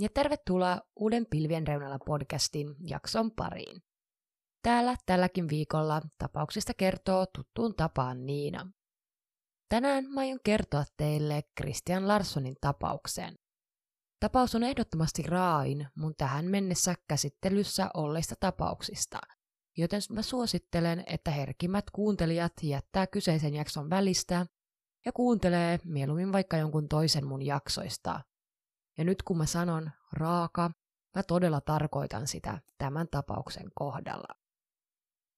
Ja tervetuloa Uuden pilvien reunalla podcastin jakson pariin. Täällä tälläkin viikolla tapauksista kertoo tuttuun tapaan Niina. Tänään mä aion kertoa teille Christian Larssonin tapauksen. Tapaus on ehdottomasti raain mun tähän mennessä käsittelyssä olleista tapauksista, joten mä suosittelen, että herkimmät kuuntelijat jättää kyseisen jakson välistä ja kuuntelee mieluummin vaikka jonkun toisen mun jaksoista. Ja nyt kun mä sanon raaka, mä todella tarkoitan sitä tämän tapauksen kohdalla.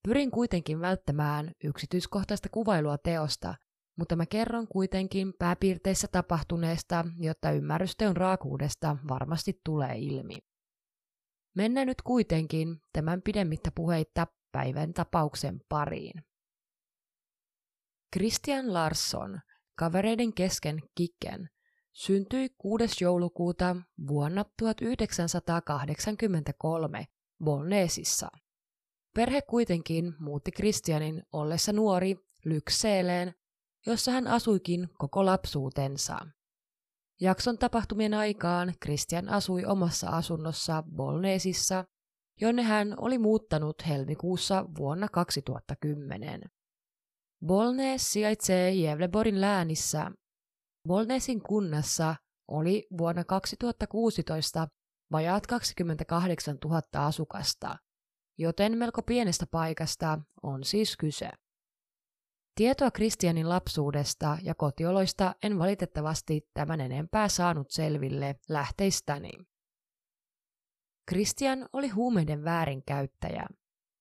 Pyrin kuitenkin välttämään yksityiskohtaista kuvailua teosta, mutta mä kerron kuitenkin pääpiirteissä tapahtuneesta, jotta ymmärrys teon raakuudesta varmasti tulee ilmi. Mennään nyt kuitenkin tämän pidemmittä puheitta päivän tapauksen pariin. Christian Larsson, kavereiden kesken Kikken, syntyi 6. joulukuuta vuonna 1983 Bolneesissa. Perhe kuitenkin muutti Kristianin ollessa nuori Lykseeleen, jossa hän asuikin koko lapsuutensa. Jakson tapahtumien aikaan Christian asui omassa asunnossa Bolneesissa, jonne hän oli muuttanut helmikuussa vuonna 2010. Bolnees sijaitsee Jevleborin läänissä. Bolneesin kunnassa oli vuonna 2016 vajaat 28 000 asukasta, joten melko pienestä paikasta on siis kyse. Tietoa Kristianin lapsuudesta ja kotioloista en valitettavasti tämän enempää saanut selville lähteistäni. Kristian oli huumeiden väärinkäyttäjä.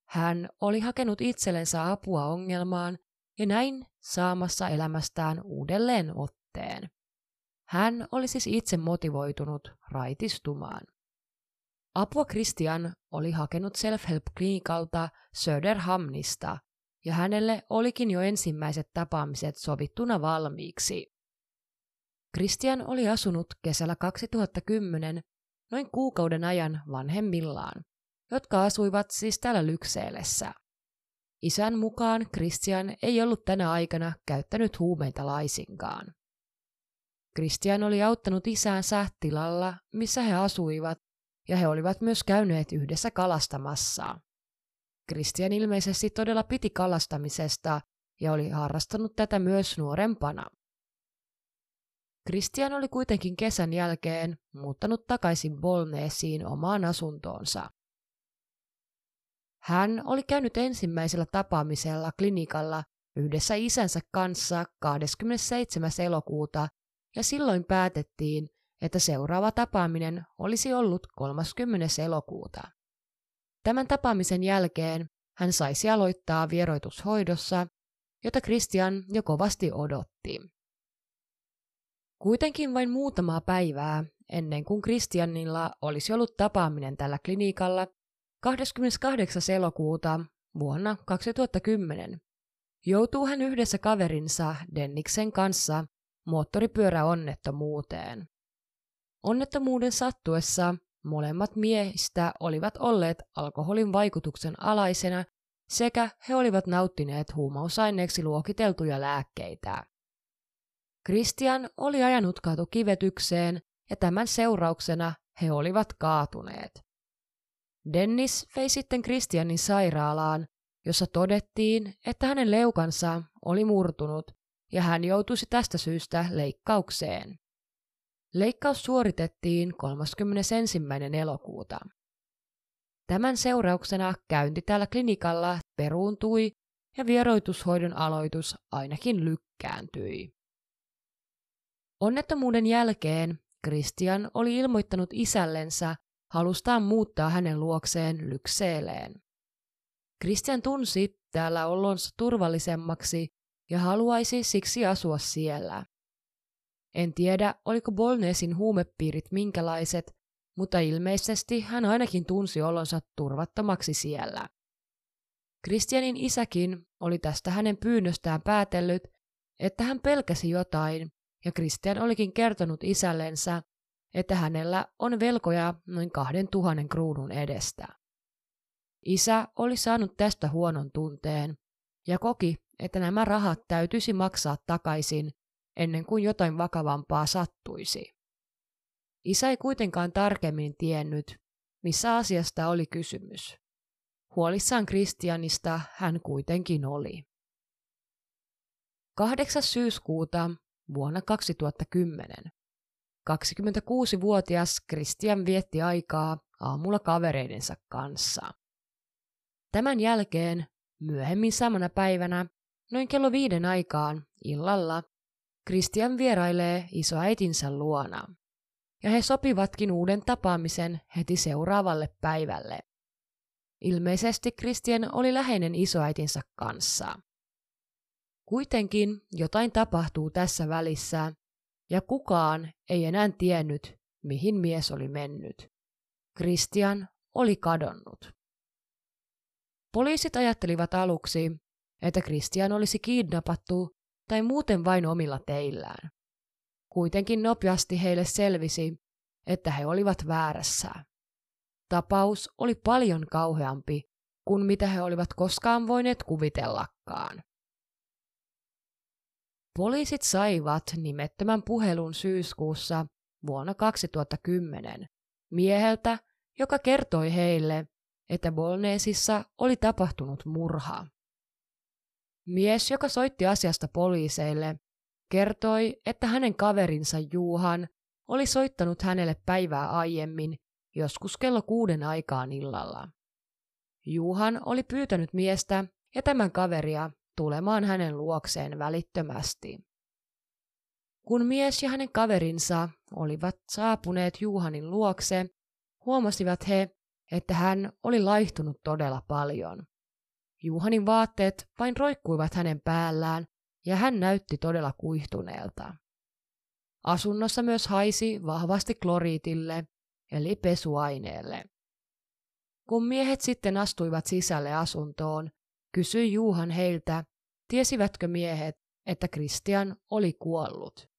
Hän oli hakenut itsellensä apua ongelmaan ja näin saamassa elämästään uudelleen otteen. Hän oli siis itse motivoitunut raitistumaan. Apua Christian oli hakenut Self-Help-klinikalta Söderhamnista, ja hänelle olikin jo ensimmäiset tapaamiset sovittuna valmiiksi. Christian oli asunut kesällä 2010 noin kuukauden ajan vanhemmillaan, jotka asuivat siis täällä Lykseelessä. Isän mukaan Christian ei ollut tänä aikana käyttänyt huumeita laisinkaan. Christian oli auttanut isäänsä tilalla, missä he asuivat, ja he olivat myös käyneet yhdessä kalastamassa. Christian ilmeisesti todella piti kalastamisesta ja oli harrastanut tätä myös nuorempana. Christian oli kuitenkin kesän jälkeen muuttanut takaisin Bolneesiin omaan asuntoonsa. Hän oli käynyt ensimmäisellä tapaamisella klinikalla yhdessä isänsä kanssa 27. elokuuta ja silloin päätettiin, että seuraava tapaaminen olisi ollut 30. elokuuta. Tämän tapaamisen jälkeen hän saisi aloittaa vieroitushoidossa, jota Christian jo kovasti odotti. Kuitenkin vain muutamaa päivää ennen kuin Christianilla olisi ollut tapaaminen tällä klinikalla 28. elokuuta vuonna 2010 joutuu hän yhdessä kaverinsa Denniksen kanssa moottoripyöräonnettomuuteen. Onnettomuuden sattuessa molemmat miehistä olivat olleet alkoholin vaikutuksen alaisena sekä he olivat nauttineet huumausaineeksi luokiteltuja lääkkeitä. Christian oli ajanut katukivetykseen ja tämän seurauksena he olivat kaatuneet. Dennis vei sitten Christianin sairaalaan, jossa todettiin, että hänen leukansa oli murtunut ja hän joutuisi tästä syystä leikkaukseen. Leikkaus suoritettiin 31. elokuuta. Tämän seurauksena käynti täällä klinikalla peruuntui ja vieroitushoidon aloitus ainakin lykkääntyi. Onnettomuuden jälkeen Christian oli ilmoittanut isällensä halustaan muuttaa hänen luokseen Lykseeleen. Christian tunsi täällä ollonsa turvallisemmaksi ja haluaisi siksi asua siellä. En tiedä, oliko Bolnesin huumepiirit minkälaiset, mutta ilmeisesti hän ainakin tunsi olonsa turvattomaksi siellä. Christianin isäkin oli tästä hänen pyynnöstään päätellyt, että hän pelkäsi jotain, ja Christian olikin kertonut isällensä, että hänellä on velkoja noin kahden tuhannen kruunun edestä. Isä oli saanut tästä huonon tunteen ja koki, että nämä rahat täytyisi maksaa takaisin ennen kuin jotain vakavampaa sattuisi. Isä ei kuitenkaan tarkemmin tiennyt, missä asiasta oli kysymys. Huolissaan Kristianista hän kuitenkin oli. 8. syyskuuta vuonna 2010. 26-vuotias Christian vietti aikaa aamulla kavereidensa kanssa. Tämän jälkeen myöhemmin samana päivänä, noin kello viiden aikaan illalla, Christian vierailee isoäitinsä luona. Ja he sopivatkin uuden tapaamisen heti seuraavalle päivälle. Ilmeisesti Christian oli läheinen isoäitinsä kanssa. Kuitenkin jotain tapahtuu tässä välissä, ja kukaan ei enää tiennyt, mihin mies oli mennyt. Christian oli kadonnut. Poliisit ajattelivat aluksi, että Christian olisi kidnappattu tai muuten vain omilla teillään. Kuitenkin nopeasti heille selvisi, että he olivat väärässä. Tapaus oli paljon kauheampi kuin mitä he olivat koskaan voineet kuvitellakaan. Poliisit saivat nimettömän puhelun syyskuussa vuonna 2010 mieheltä, joka kertoi heille, että Bolneesissa oli tapahtunut murha. Mies, joka soitti asiasta poliiseille, kertoi, että hänen kaverinsa Juhan oli soittanut hänelle päivää aiemmin, joskus kello kuuden aikaan illalla. Juhan oli pyytänyt miestä ja tämän kaveria tulemaan hänen luokseen välittömästi. Kun mies ja hänen kaverinsa olivat saapuneet Juhanin luokse, huomasivat he, että hän oli laihtunut todella paljon. Juhanin vaatteet vain roikkuivat hänen päällään ja hän näytti todella kuihtuneelta. Asunnossa myös haisi vahvasti kloriitille, eli pesuaineelle. Kun miehet sitten astuivat sisälle asuntoon, kysyi Juhan heiltä, tiesivätkö miehet, että Kristian oli kuollut.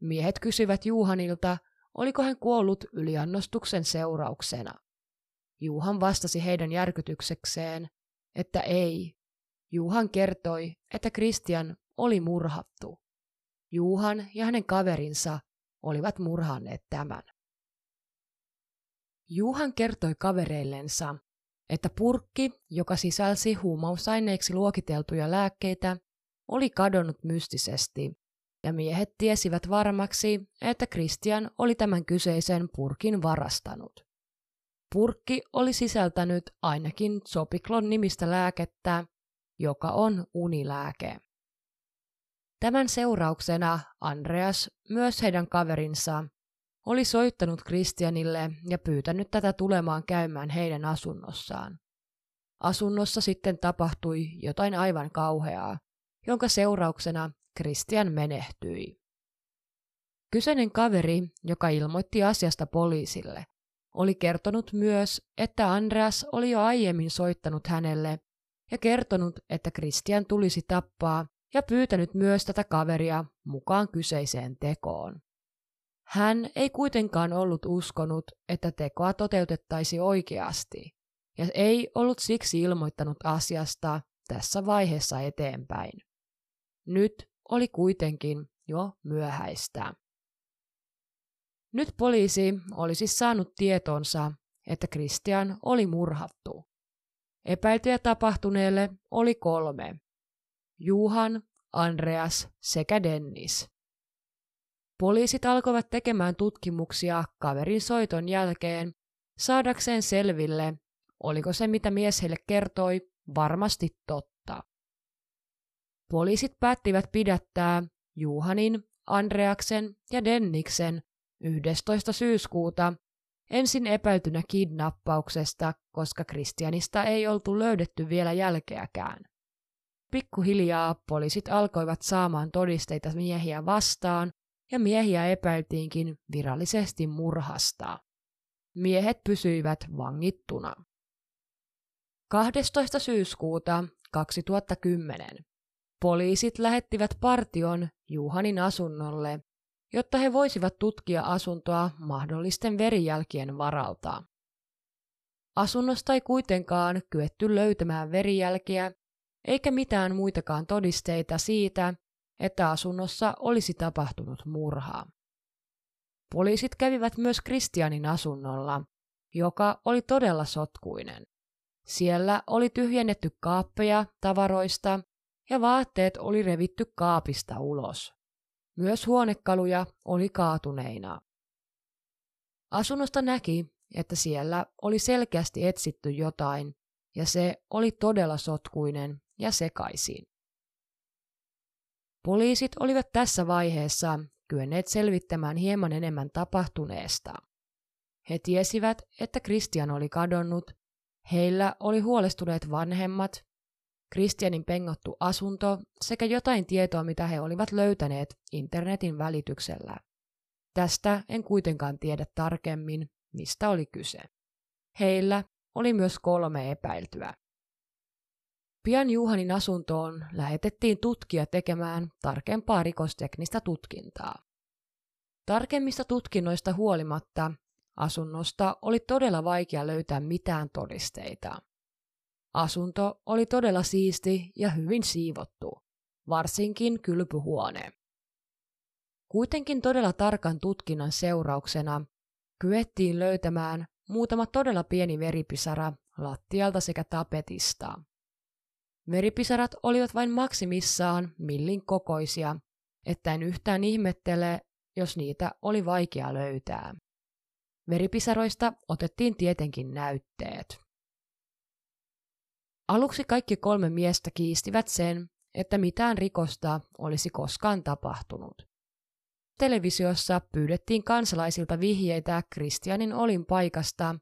Miehet kysyivät Juhanilta, oliko hän kuollut yliannostuksen seurauksena. Juhan vastasi heidän järkytyksekseen, että ei. Juhan kertoi, että Kristian oli murhattu. Juhan ja hänen kaverinsa olivat murhanneet tämän. Juhan kertoi kavereillensa, että purkki, joka sisälsi huumausaineiksi luokiteltuja lääkkeitä, oli kadonnut mystisesti, ja miehet tiesivät varmaksi, että Christian oli tämän kyseisen purkin varastanut. Purkki oli sisältänyt ainakin Sopiklon nimistä lääkettä, joka on unilääke. Tämän seurauksena Andreas, myös heidän kaverinsa, oli soittanut Kristianille ja pyytänyt tätä tulemaan käymään heidän asunnossaan. Asunnossa sitten tapahtui jotain aivan kauheaa, jonka seurauksena Kristian menehtyi. Kyseinen kaveri, joka ilmoitti asiasta poliisille, oli kertonut myös, että Andreas oli jo aiemmin soittanut hänelle ja kertonut, että Kristian tulisi tappaa ja pyytänyt myös tätä kaveria mukaan kyseiseen tekoon. Hän ei kuitenkaan ollut uskonut, että tekoa toteutettaisi oikeasti, ja ei ollut siksi ilmoittanut asiasta tässä vaiheessa eteenpäin. Nyt oli kuitenkin jo myöhäistä. Nyt poliisi olisi saanut tietonsa, että Christian oli murhattu. Epäiltyjä tapahtuneelle oli kolme. Juhan, Andreas sekä Dennis. Poliisit alkoivat tekemään tutkimuksia kaverin soiton jälkeen saadakseen selville, oliko se mitä mies heille kertoi varmasti totta. Poliisit päättivät pidättää Juhanin, Andreaksen ja Denniksen 11. syyskuuta ensin epäiltynä kidnappauksesta, koska Kristianista ei oltu löydetty vielä jälkeäkään. Pikkuhiljaa poliisit alkoivat saamaan todisteita miehiä vastaan ja miehiä epäiltiinkin virallisesti murhasta. Miehet pysyivät vangittuna. 12. syyskuuta 2010 poliisit lähettivät partion Juhanin asunnolle, jotta he voisivat tutkia asuntoa mahdollisten verijälkien varalta. Asunnosta ei kuitenkaan kyetty löytämään verijälkiä eikä mitään muitakaan todisteita siitä, että asunnossa olisi tapahtunut murhaa. Poliisit kävivät myös Kristianin asunnolla, joka oli todella sotkuinen. Siellä oli tyhjennetty kaappeja tavaroista ja vaatteet oli revitty kaapista ulos. Myös huonekaluja oli kaatuneina. Asunnosta näki, että siellä oli selkeästi etsitty jotain, ja se oli todella sotkuinen ja sekaisin. Poliisit olivat tässä vaiheessa kyenneet selvittämään hieman enemmän tapahtuneesta. He tiesivät, että Christian oli kadonnut, heillä oli huolestuneet vanhemmat, Christianin pengottu asunto sekä jotain tietoa, mitä he olivat löytäneet internetin välityksellä. Tästä en kuitenkaan tiedä tarkemmin, mistä oli kyse. Heillä oli myös kolme epäiltyä. Pian Juhanin asuntoon lähetettiin tutkija tekemään tarkempaa rikosteknistä tutkintaa. Tarkemmista tutkinnoista huolimatta asunnosta oli todella vaikea löytää mitään todisteita. Asunto oli todella siisti ja hyvin siivottu, varsinkin kylpyhuone. Kuitenkin todella tarkan tutkinnan seurauksena kyettiin löytämään muutama todella pieni veripisara lattialta sekä tapetista. Veripisarat olivat vain maksimissaan millin kokoisia, että en yhtään ihmettele, jos niitä oli vaikea löytää. Veripisaroista otettiin tietenkin näytteet. Aluksi kaikki kolme miestä kiistivät sen, että mitään rikosta olisi koskaan tapahtunut. Televisiossa pyydettiin kansalaisilta vihjeitä Kristianin olin paikasta,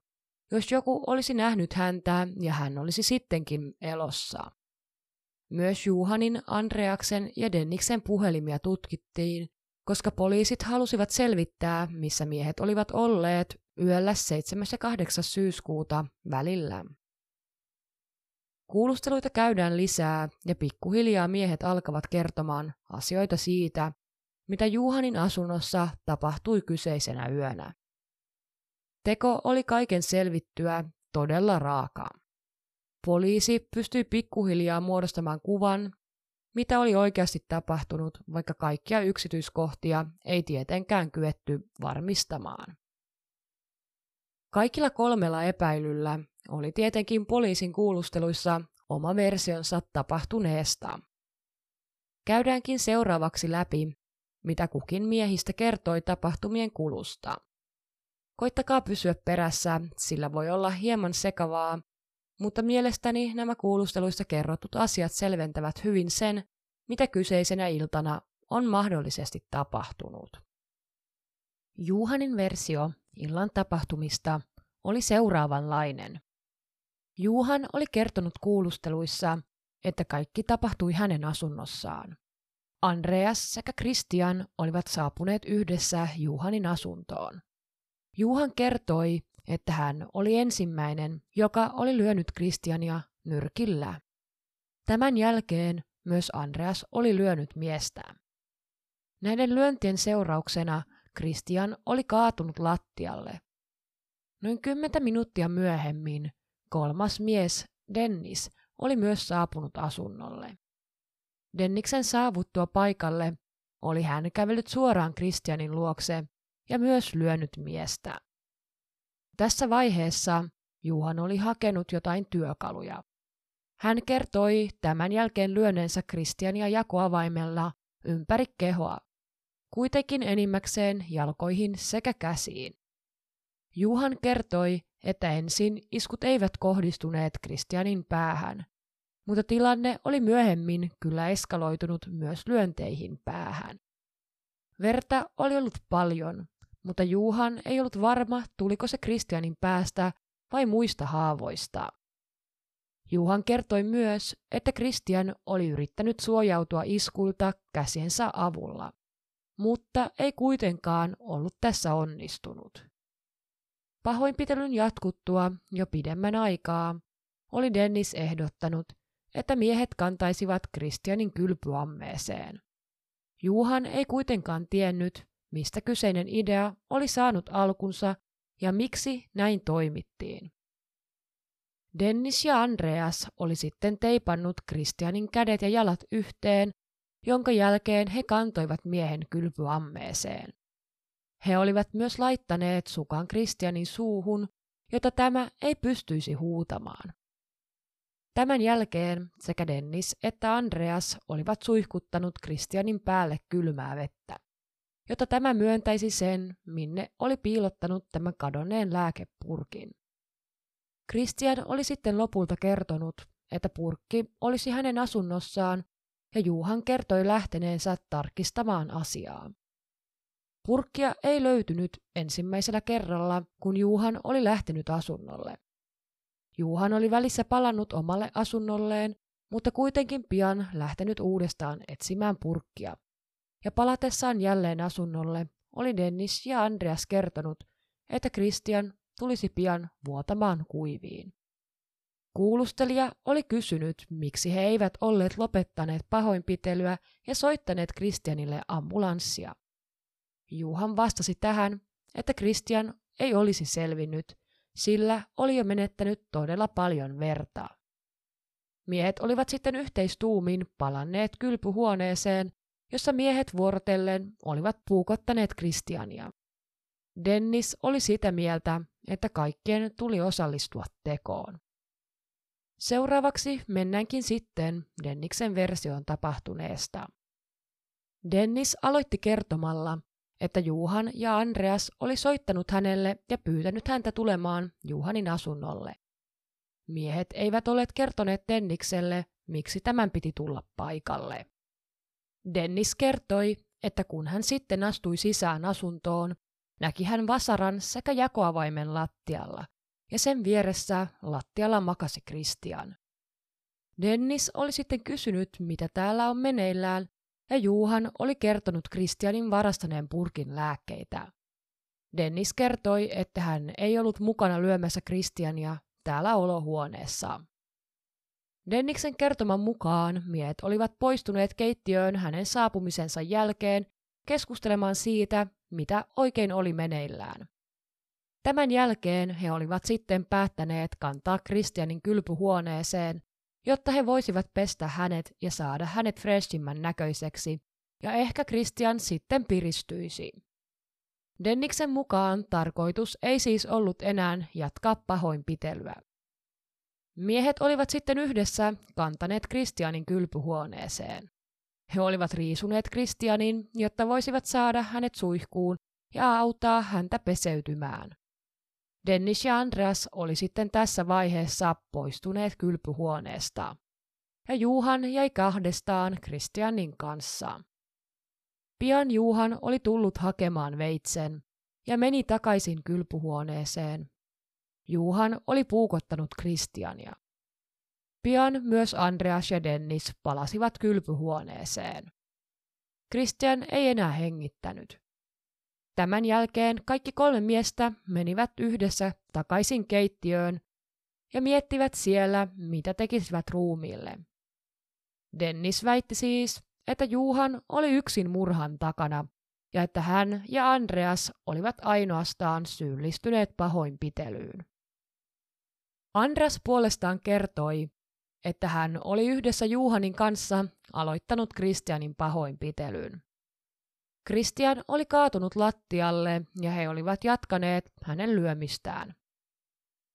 jos joku olisi nähnyt häntä ja hän olisi sittenkin elossa. Myös Juhanin, Andreaksen ja Denniksen puhelimia tutkittiin, koska poliisit halusivat selvittää, missä miehet olivat olleet yöllä 7. ja 8. syyskuuta välillä. Kuulusteluita käydään lisää ja pikkuhiljaa miehet alkavat kertomaan asioita siitä, mitä Juhanin asunnossa tapahtui kyseisenä yönä. Teko oli kaiken selvittyä todella raaka. Poliisi pystyi pikkuhiljaa muodostamaan kuvan, mitä oli oikeasti tapahtunut, vaikka kaikkia yksityiskohtia ei tietenkään kyetty varmistamaan. Kaikilla kolmella epäilyllä oli tietenkin poliisin kuulusteluissa oma versionsa tapahtuneesta. Käydäänkin seuraavaksi läpi, mitä kukin miehistä kertoi tapahtumien kulusta. Koittakaa pysyä perässä, sillä voi olla hieman sekavaa, mutta mielestäni nämä kuulusteluissa kerrotut asiat selventävät hyvin sen, mitä kyseisenä iltana on mahdollisesti tapahtunut. Juhanin versio illan tapahtumista oli seuraavanlainen. Juhan oli kertonut kuulusteluissa, että kaikki tapahtui hänen asunnossaan. Andreas sekä Christian olivat saapuneet yhdessä Juhanin asuntoon. Juhan kertoi, että hän oli ensimmäinen, joka oli lyönyt Christiania nyrkillä. Tämän jälkeen myös Andreas oli lyönyt miestään. Näiden lyöntien seurauksena Christian oli kaatunut lattialle. Noin kymmentä minuuttia myöhemmin kolmas mies, Dennis, oli myös saapunut asunnolle. Denniksen saavuttua paikalle oli hän kävellyt suoraan Kristianin luokse ja myös lyönyt miestä. Tässä vaiheessa Juhan oli hakenut jotain työkaluja. Hän kertoi tämän jälkeen lyöneensä Kristiania jakoavaimella ympäri kehoa, kuitenkin enimmäkseen jalkoihin sekä käsiin. Juhan kertoi, että ensin iskut eivät kohdistuneet Kristianin päähän, mutta tilanne oli myöhemmin kyllä eskaloitunut myös lyönteihin päähän. Verta oli ollut paljon, mutta Juhan ei ollut varma, tuliko se Kristianin päästä vai muista haavoista. Juhan kertoi myös, että Kristian oli yrittänyt suojautua iskulta käsiensä avulla, mutta ei kuitenkaan ollut tässä onnistunut. Pahoinpitelyn jatkuttua jo pidemmän aikaa oli Dennis ehdottanut, että miehet kantaisivat Kristianin kylpyammeeseen. Juhan ei kuitenkaan tiennyt, mistä kyseinen idea oli saanut alkunsa ja miksi näin toimittiin. Dennis ja Andreas oli sitten teipannut Kristianin kädet ja jalat yhteen, jonka jälkeen he kantoivat miehen kylpyammeeseen. He olivat myös laittaneet sukan Kristianin suuhun, jota tämä ei pystyisi huutamaan. Tämän jälkeen sekä Dennis että Andreas olivat suihkuttanut Kristianin päälle kylmää vettä, jotta tämä myöntäisi sen, minne oli piilottanut tämän kadonneen lääkepurkin. Christian oli sitten lopulta kertonut, että purkki olisi hänen asunnossaan, ja Juhan kertoi lähteneensä tarkistamaan asiaa. Purkkia ei löytynyt ensimmäisellä kerralla, kun Juhan oli lähtenyt asunnolle. Juhan oli välissä palannut omalle asunnolleen, mutta kuitenkin pian lähtenyt uudestaan etsimään purkkia. Ja palatessaan jälleen asunnolle oli Dennis ja Andreas kertonut, että Christian tulisi pian vuotamaan kuiviin. Kuulustelija oli kysynyt, miksi he eivät olleet lopettaneet pahoinpitelyä ja soittaneet Kristianille ambulanssia. Juhan vastasi tähän, että Kristian ei olisi selvinnyt, sillä oli jo menettänyt todella paljon vertaa. Miehet olivat sitten yhteistuumin palanneet kylpyhuoneeseen, jossa miehet vuorotellen olivat puukottaneet Kristiania. Dennis oli sitä mieltä, että kaikkien tuli osallistua tekoon. Seuraavaksi mennäänkin sitten Denniksen versioon tapahtuneesta. Dennis aloitti kertomalla, että Juhan ja Andreas oli soittanut hänelle ja pyytänyt häntä tulemaan Juhanin asunnolle. Miehet eivät olleet kertoneet Dennikselle, miksi tämän piti tulla paikalle. Dennis kertoi, että kun hän sitten astui sisään asuntoon, näki hän vasaran sekä jakoavaimen lattialla, ja sen vieressä lattialla makasi Kristian. Dennis oli sitten kysynyt, mitä täällä on meneillään, ja Juhan oli kertonut Kristianin varastaneen purkin lääkkeitä. Dennis kertoi, että hän ei ollut mukana lyömässä Kristiania täällä olohuoneessa. Denniksen kertoman mukaan miehet olivat poistuneet keittiöön hänen saapumisensa jälkeen keskustelemaan siitä, mitä oikein oli meneillään. Tämän jälkeen he olivat sitten päättäneet kantaa Kristianin kylpyhuoneeseen, jotta he voisivat pestä hänet ja saada hänet freshimmän näköiseksi, ja ehkä Kristian sitten piristyisi. Denniksen mukaan tarkoitus ei siis ollut enää jatkaa pahoinpitelyä. Miehet olivat sitten yhdessä kantaneet Kristianin kylpyhuoneeseen. He olivat riisuneet Kristianin, jotta voisivat saada hänet suihkuun ja auttaa häntä peseytymään. Dennis ja Andreas oli sitten tässä vaiheessa poistuneet kylpyhuoneesta. Ja Juhan jäi kahdestaan Kristianin kanssa. Pian Juhan oli tullut hakemaan veitsen ja meni takaisin kylpyhuoneeseen. Juhan oli puukottanut Kristiania. Pian myös Andreas ja Dennis palasivat kylpyhuoneeseen. Christian ei enää hengittänyt. Tämän jälkeen kaikki kolme miestä menivät yhdessä takaisin keittiöön ja miettivät siellä, mitä tekisivät ruumiille. Dennis väitti siis, että Juhan oli yksin murhan takana ja että hän ja Andreas olivat ainoastaan syyllistyneet pahoinpitelyyn. Andreas puolestaan kertoi, että hän oli yhdessä Juhanin kanssa aloittanut Kristianin pahoinpitelyyn. Kristian oli kaatunut lattialle ja he olivat jatkaneet hänen lyömistään.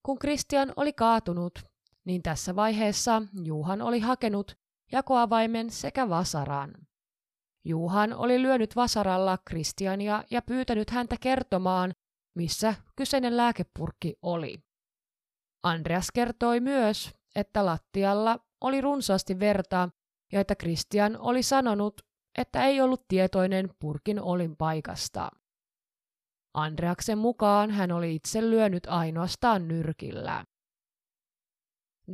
Kun Kristian oli kaatunut, niin tässä vaiheessa Juhan oli hakenut jakoavaimen sekä vasaran. Juhan oli lyönyt vasaralla Kristiania ja pyytänyt häntä kertomaan, missä kyseinen lääkepurkki oli. Andreas kertoi myös, että lattialla oli runsaasti verta ja että Kristian oli sanonut, että ei ollut tietoinen purkin olin paikasta. Andreaksen mukaan hän oli itse lyönyt ainoastaan nyrkillä.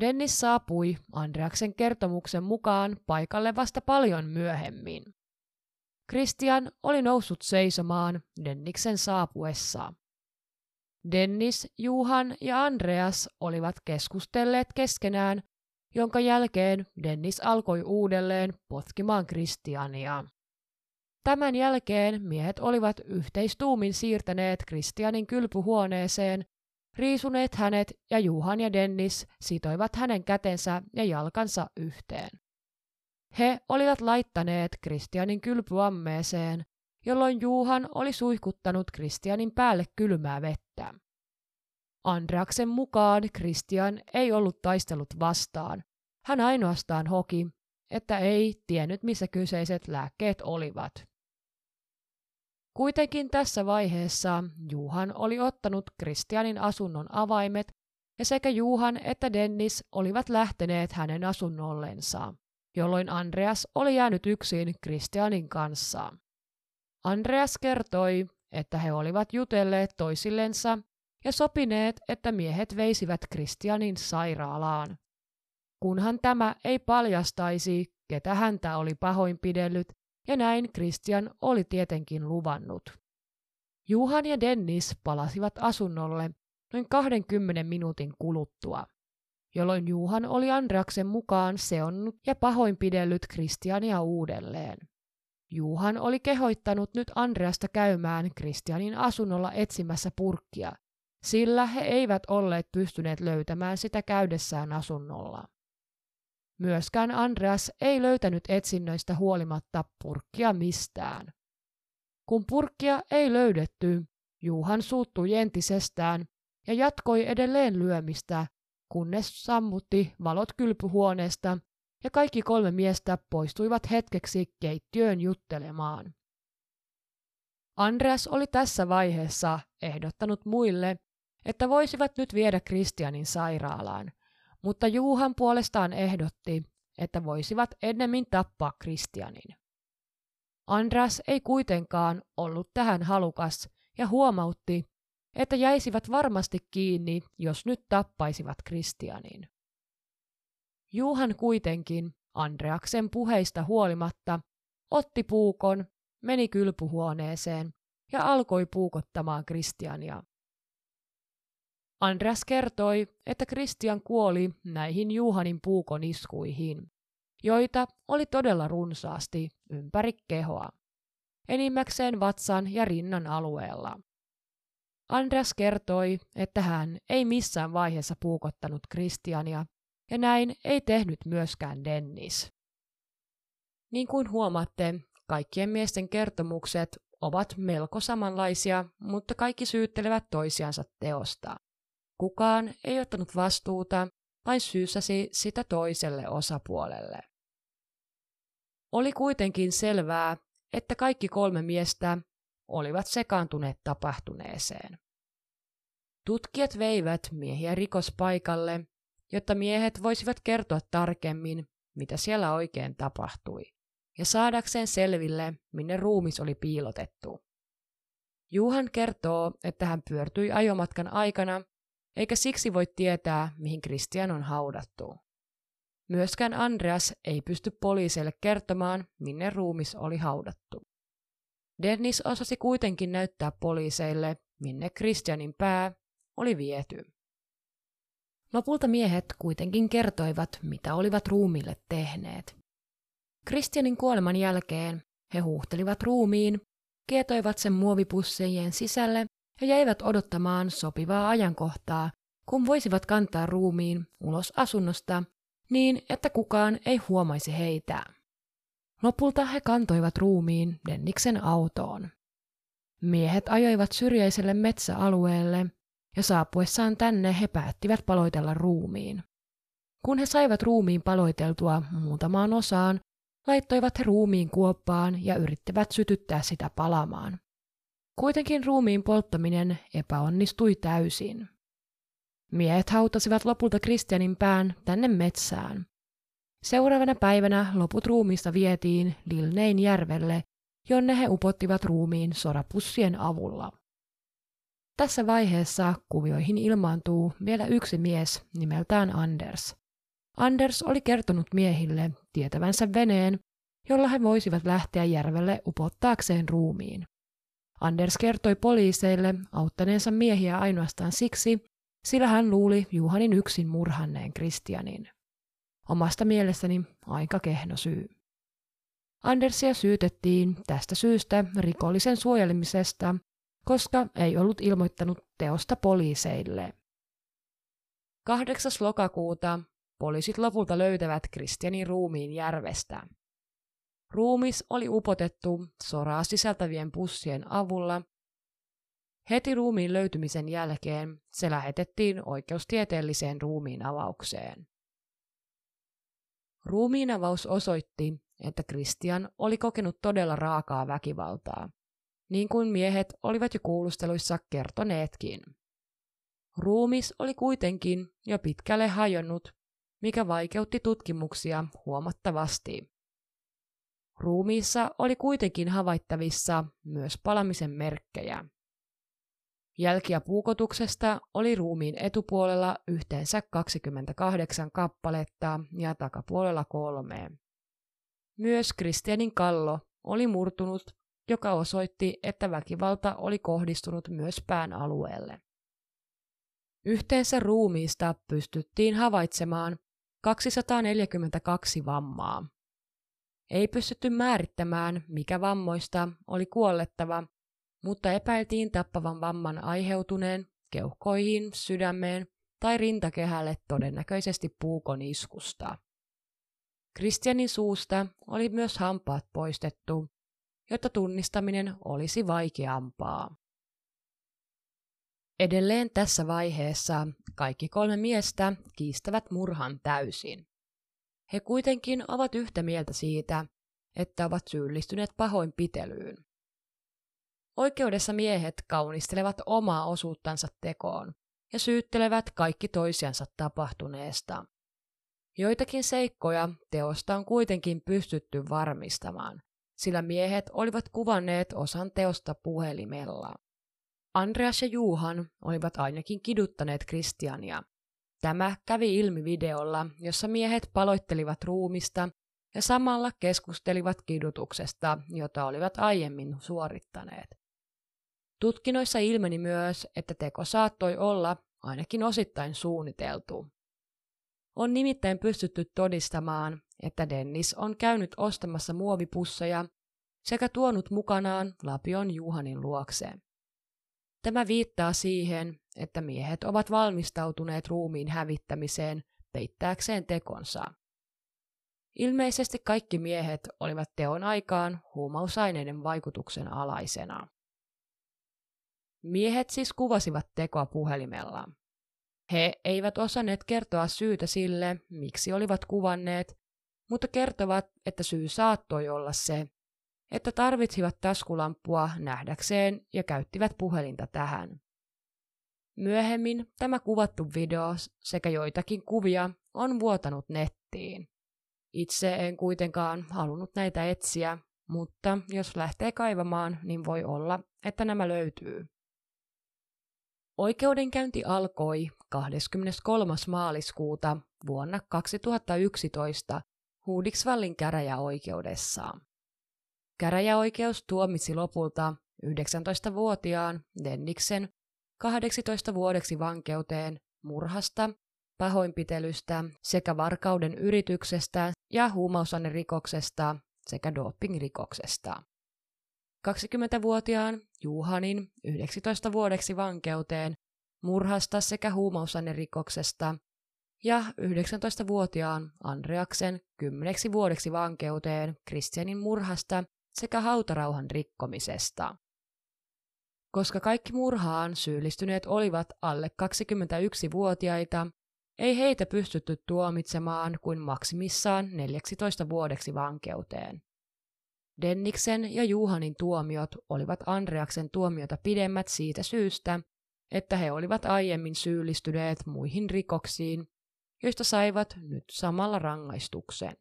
Dennis saapui Andreaksen kertomuksen mukaan paikalle vasta paljon myöhemmin. Christian oli noussut seisomaan Denniksen saapuessa. Dennis, Juhan ja Andreas olivat keskustelleet keskenään jonka jälkeen Dennis alkoi uudelleen potkimaan Kristiania. Tämän jälkeen miehet olivat yhteistuumin siirtäneet Kristianin kylpyhuoneeseen, riisuneet hänet ja Juhan ja Dennis sitoivat hänen kätensä ja jalkansa yhteen. He olivat laittaneet Kristianin kylpyammeeseen jolloin Juhan oli suihkuttanut Kristianin päälle kylmää vettä. Andreaksen mukaan Kristian ei ollut taistellut vastaan. Hän ainoastaan hoki, että ei tiennyt missä kyseiset lääkkeet olivat. Kuitenkin tässä vaiheessa Juhan oli ottanut Kristianin asunnon avaimet ja sekä Juhan että Dennis olivat lähteneet hänen asunnollensa, jolloin Andreas oli jäänyt yksin Kristianin kanssa. Andreas kertoi, että he olivat jutelleet toisillensa ja sopineet, että miehet veisivät Kristianin sairaalaan. Kunhan tämä ei paljastaisi, ketä häntä oli pahoinpidellyt, ja näin Kristian oli tietenkin luvannut. Juhan ja Dennis palasivat asunnolle noin 20 minuutin kuluttua, jolloin Juhan oli Andraksen mukaan seonnut ja pahoinpidellyt Kristiania uudelleen. Juhan oli kehoittanut nyt Andreasta käymään Kristianin asunnolla etsimässä purkkia, sillä he eivät olleet pystyneet löytämään sitä käydessään asunnolla. Myöskään Andreas ei löytänyt etsinnöistä huolimatta purkkia mistään. Kun purkkia ei löydetty, Juhan suuttui entisestään ja jatkoi edelleen lyömistä, kunnes sammutti valot kylpyhuoneesta ja kaikki kolme miestä poistuivat hetkeksi keittiöön juttelemaan. Andreas oli tässä vaiheessa ehdottanut muille, että voisivat nyt viedä Kristianin sairaalaan, mutta Juuhan puolestaan ehdotti, että voisivat ennemmin tappaa Kristianin. Andreas ei kuitenkaan ollut tähän halukas ja huomautti, että jäisivät varmasti kiinni, jos nyt tappaisivat Kristianin. Juhan kuitenkin, Andreaksen puheista huolimatta, otti puukon, meni kylpyhuoneeseen ja alkoi puukottamaan Kristiania. Andreas kertoi, että Kristian kuoli näihin Juhanin puukoniskuihin, joita oli todella runsaasti ympäri kehoa, enimmäkseen vatsan ja rinnan alueella. Andreas kertoi, että hän ei missään vaiheessa puukottanut Kristiania, ja näin ei tehnyt myöskään Dennis. Niin kuin huomaatte, kaikkien miesten kertomukset ovat melko samanlaisia, mutta kaikki syyttelevät toisiansa teosta. Kukaan ei ottanut vastuuta, vain syyssäsi sitä toiselle osapuolelle. Oli kuitenkin selvää, että kaikki kolme miestä olivat sekaantuneet tapahtuneeseen. Tutkijat veivät miehiä rikospaikalle, jotta miehet voisivat kertoa tarkemmin, mitä siellä oikein tapahtui, ja saadakseen selville, minne ruumis oli piilotettu. Juhan kertoo, että hän pyörtyi ajomatkan aikana, eikä siksi voi tietää, mihin Kristian on haudattu. Myöskään Andreas ei pysty poliiseille kertomaan, minne ruumis oli haudattu. Dennis osasi kuitenkin näyttää poliiseille, minne Christianin pää oli viety. Lopulta miehet kuitenkin kertoivat, mitä olivat ruumille tehneet. Christianin kuoleman jälkeen he huuhtelivat ruumiin, kietoivat sen muovipussejen sisälle ja jäivät odottamaan sopivaa ajankohtaa, kun voisivat kantaa ruumiin ulos asunnosta niin, että kukaan ei huomaisi heitä. Lopulta he kantoivat ruumiin Denniksen autoon. Miehet ajoivat syrjäiselle metsäalueelle ja saapuessaan tänne he päättivät paloitella ruumiin. Kun he saivat ruumiin paloiteltua muutamaan osaan, laittoivat he ruumiin kuoppaan ja yrittivät sytyttää sitä palamaan. Kuitenkin ruumiin polttaminen epäonnistui täysin. Miehet hautasivat lopulta Kristianin pään tänne metsään. Seuraavana päivänä loput ruumiista vietiin Lilnein järvelle, jonne he upottivat ruumiin sorapussien avulla. Tässä vaiheessa kuvioihin ilmaantuu vielä yksi mies nimeltään Anders. Anders oli kertonut miehille tietävänsä veneen, jolla he voisivat lähteä järvelle upottaakseen ruumiin. Anders kertoi poliiseille auttaneensa miehiä ainoastaan siksi, sillä hän luuli Juhanin yksin murhanneen Kristianin. Omasta mielestäni aika kehno syy. Andersia syytettiin tästä syystä rikollisen suojelemisesta, koska ei ollut ilmoittanut teosta poliiseille. 8. lokakuuta poliisit lopulta löytävät Kristianin ruumiin järvestä. Ruumis oli upotettu soraa sisältävien pussien avulla. Heti ruumiin löytymisen jälkeen se lähetettiin oikeustieteelliseen ruumiin avaukseen. Ruumiinavaus osoitti, että Christian oli kokenut todella raakaa väkivaltaa, niin kuin miehet olivat jo kuulusteluissa kertoneetkin. Ruumis oli kuitenkin jo pitkälle hajonnut, mikä vaikeutti tutkimuksia huomattavasti. Ruumiissa oli kuitenkin havaittavissa myös palamisen merkkejä. Jälkiä puukotuksesta oli ruumiin etupuolella yhteensä 28 kappaletta ja takapuolella kolme. Myös Kristianin kallo oli murtunut, joka osoitti, että väkivalta oli kohdistunut myös pään alueelle. Yhteensä ruumiista pystyttiin havaitsemaan 242 vammaa. Ei pystytty määrittämään, mikä vammoista oli kuollettava, mutta epäiltiin tappavan vamman aiheutuneen keuhkoihin, sydämeen tai rintakehälle todennäköisesti puukon iskusta. Kristianin suusta oli myös hampaat poistettu, jotta tunnistaminen olisi vaikeampaa. Edelleen tässä vaiheessa kaikki kolme miestä kiistävät murhan täysin. He kuitenkin ovat yhtä mieltä siitä, että ovat syyllistyneet pahoinpitelyyn. Oikeudessa miehet kaunistelevat omaa osuuttansa tekoon ja syyttelevät kaikki toisiansa tapahtuneesta. Joitakin seikkoja teosta on kuitenkin pystytty varmistamaan, sillä miehet olivat kuvanneet osan teosta puhelimella. Andreas ja Juhan olivat ainakin kiduttaneet Kristiania. Tämä kävi ilmi videolla, jossa miehet paloittelivat ruumista ja samalla keskustelivat kidutuksesta, jota olivat aiemmin suorittaneet. Tutkinoissa ilmeni myös, että teko saattoi olla ainakin osittain suunniteltu. On nimittäin pystytty todistamaan, että Dennis on käynyt ostamassa muovipusseja sekä tuonut mukanaan lapion Juhanin luokseen. Tämä viittaa siihen, että miehet ovat valmistautuneet ruumiin hävittämiseen peittääkseen tekonsa. Ilmeisesti kaikki miehet olivat teon aikaan huumausaineiden vaikutuksen alaisena. Miehet siis kuvasivat tekoa puhelimella. He eivät osanneet kertoa syytä sille, miksi olivat kuvanneet, mutta kertovat, että syy saattoi olla se, että tarvitsivat taskulampua nähdäkseen ja käyttivät puhelinta tähän. Myöhemmin tämä kuvattu video sekä joitakin kuvia on vuotanut nettiin. Itse en kuitenkaan halunnut näitä etsiä, mutta jos lähtee kaivamaan, niin voi olla, että nämä löytyy. Oikeudenkäynti alkoi 23. maaliskuuta vuonna 2011 Huudiksvallin käräjäoikeudessa. Käräjäoikeus tuomitsi lopulta 19-vuotiaan Denniksen 18 vuodeksi vankeuteen murhasta, pahoinpitelystä sekä varkauden yrityksestä ja huumausainerikoksesta sekä dopingrikoksesta. 20-vuotiaan Juhanin 19 vuodeksi vankeuteen murhasta sekä huumausainerikoksesta ja 19-vuotiaan Andreaksen 10 vuodeksi vankeuteen Kristianin murhasta sekä hautarauhan rikkomisesta. Koska kaikki murhaan syyllistyneet olivat alle 21-vuotiaita, ei heitä pystytty tuomitsemaan kuin maksimissaan 14 vuodeksi vankeuteen. Denniksen ja Juhanin tuomiot olivat Andreaksen tuomiota pidemmät siitä syystä, että he olivat aiemmin syyllistyneet muihin rikoksiin, joista saivat nyt samalla rangaistuksen.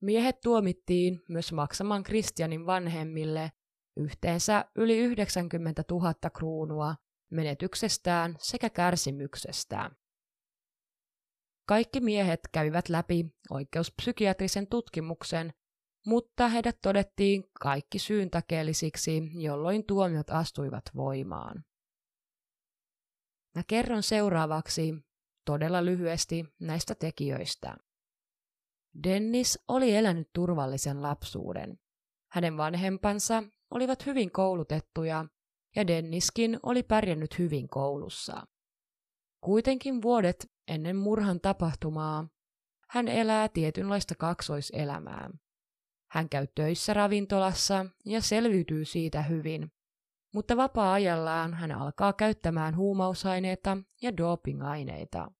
Miehet tuomittiin myös maksamaan Kristianin vanhemmille yhteensä yli 90 000 kruunua menetyksestään sekä kärsimyksestään. Kaikki miehet kävivät läpi oikeuspsykiatrisen tutkimuksen, mutta heidät todettiin kaikki syyntakeellisiksi, jolloin tuomiot astuivat voimaan. Mä kerron seuraavaksi todella lyhyesti näistä tekijöistä. Dennis oli elänyt turvallisen lapsuuden. Hänen vanhempansa olivat hyvin koulutettuja ja Denniskin oli pärjännyt hyvin koulussa. Kuitenkin vuodet ennen murhan tapahtumaa hän elää tietynlaista kaksoiselämää. Hän käy töissä ravintolassa ja selviytyy siitä hyvin, mutta vapaa-ajallaan hän alkaa käyttämään huumausaineita ja dopingaineita.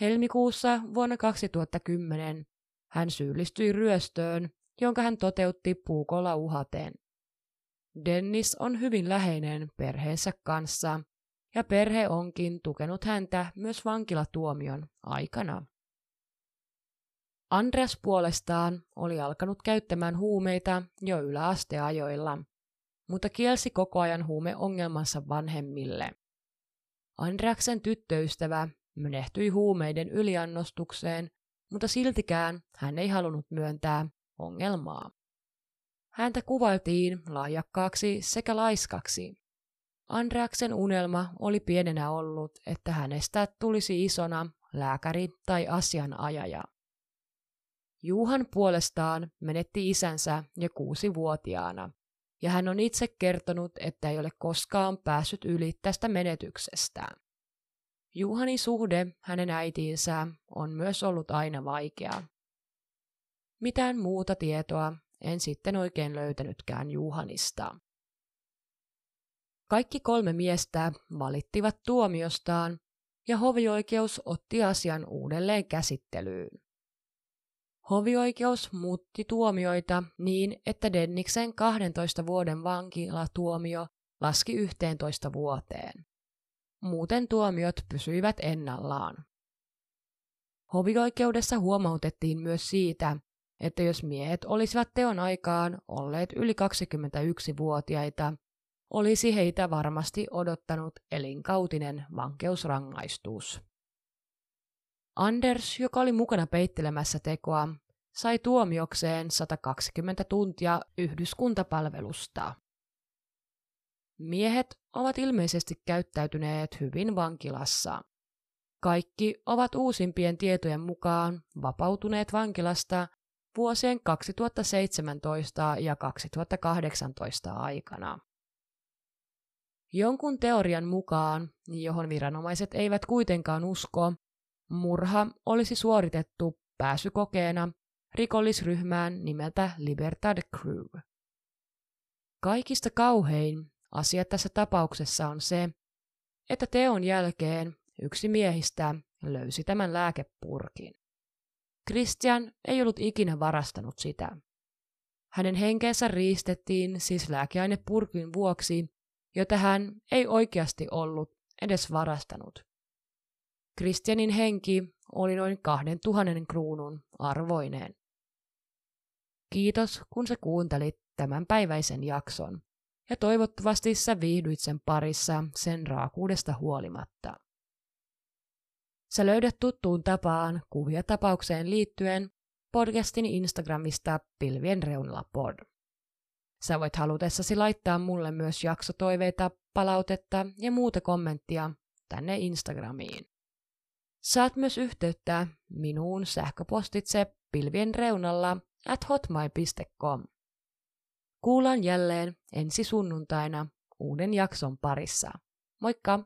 Helmikuussa vuonna 2010 hän syyllistyi ryöstöön, jonka hän toteutti puukolla uhateen. Dennis on hyvin läheinen perheensä kanssa, ja perhe onkin tukenut häntä myös vankilatuomion aikana. Andreas puolestaan oli alkanut käyttämään huumeita jo yläasteajoilla, mutta kielsi koko ajan huumeongelmansa vanhemmille. Andreaksen tyttöystävä menehtyi huumeiden yliannostukseen, mutta siltikään hän ei halunnut myöntää ongelmaa. Häntä kuvailtiin lahjakkaaksi sekä laiskaksi. Andreaksen unelma oli pienenä ollut, että hänestä tulisi isona lääkäri tai asianajaja. Juhan puolestaan menetti isänsä jo kuusi-vuotiaana, ja hän on itse kertonut, että ei ole koskaan päässyt yli tästä menetyksestä. Juhani suhde hänen äitiinsä on myös ollut aina vaikea. Mitään muuta tietoa en sitten oikein löytänytkään Juhanista. Kaikki kolme miestä valittivat tuomiostaan ja hovioikeus otti asian uudelleen käsittelyyn. Hovioikeus muutti tuomioita niin, että Denniksen 12 vuoden vankilatuomio laski 11 vuoteen. Muuten tuomiot pysyivät ennallaan. Hovioikeudessa huomautettiin myös siitä, että jos miehet olisivat teon aikaan olleet yli 21-vuotiaita, olisi heitä varmasti odottanut elinkautinen vankeusrangaistus. Anders, joka oli mukana peittelemässä tekoa, sai tuomiokseen 120 tuntia yhdyskuntapalvelusta. Miehet ovat ilmeisesti käyttäytyneet hyvin vankilassa. Kaikki ovat uusimpien tietojen mukaan vapautuneet vankilasta vuosien 2017 ja 2018 aikana. Jonkun teorian mukaan, johon viranomaiset eivät kuitenkaan usko, murha olisi suoritettu pääsykokeena rikollisryhmään nimeltä Libertad Crew. Kaikista kauhein asia tässä tapauksessa on se, että teon jälkeen yksi miehistä löysi tämän lääkepurkin. Christian ei ollut ikinä varastanut sitä. Hänen henkeensä riistettiin siis lääkeainepurkin vuoksi, jota hän ei oikeasti ollut edes varastanut. Christianin henki oli noin kahden tuhannen kruunun arvoinen. Kiitos, kun sä kuuntelit tämän päiväisen jakson, ja toivottavasti sä viihdyit sen parissa sen raakuudesta huolimatta. Sä löydät tuttuun tapaan kuvia tapaukseen liittyen podcastin Instagramista pilvien reunalla pod. Sä voit halutessasi laittaa mulle myös jaksotoiveita, palautetta ja muuta kommenttia tänne Instagramiin. Saat myös yhteyttä minuun sähköpostitse pilvien reunalla at hotmail.com. Kuullaan jälleen ensi sunnuntaina uuden jakson parissa. Moikka!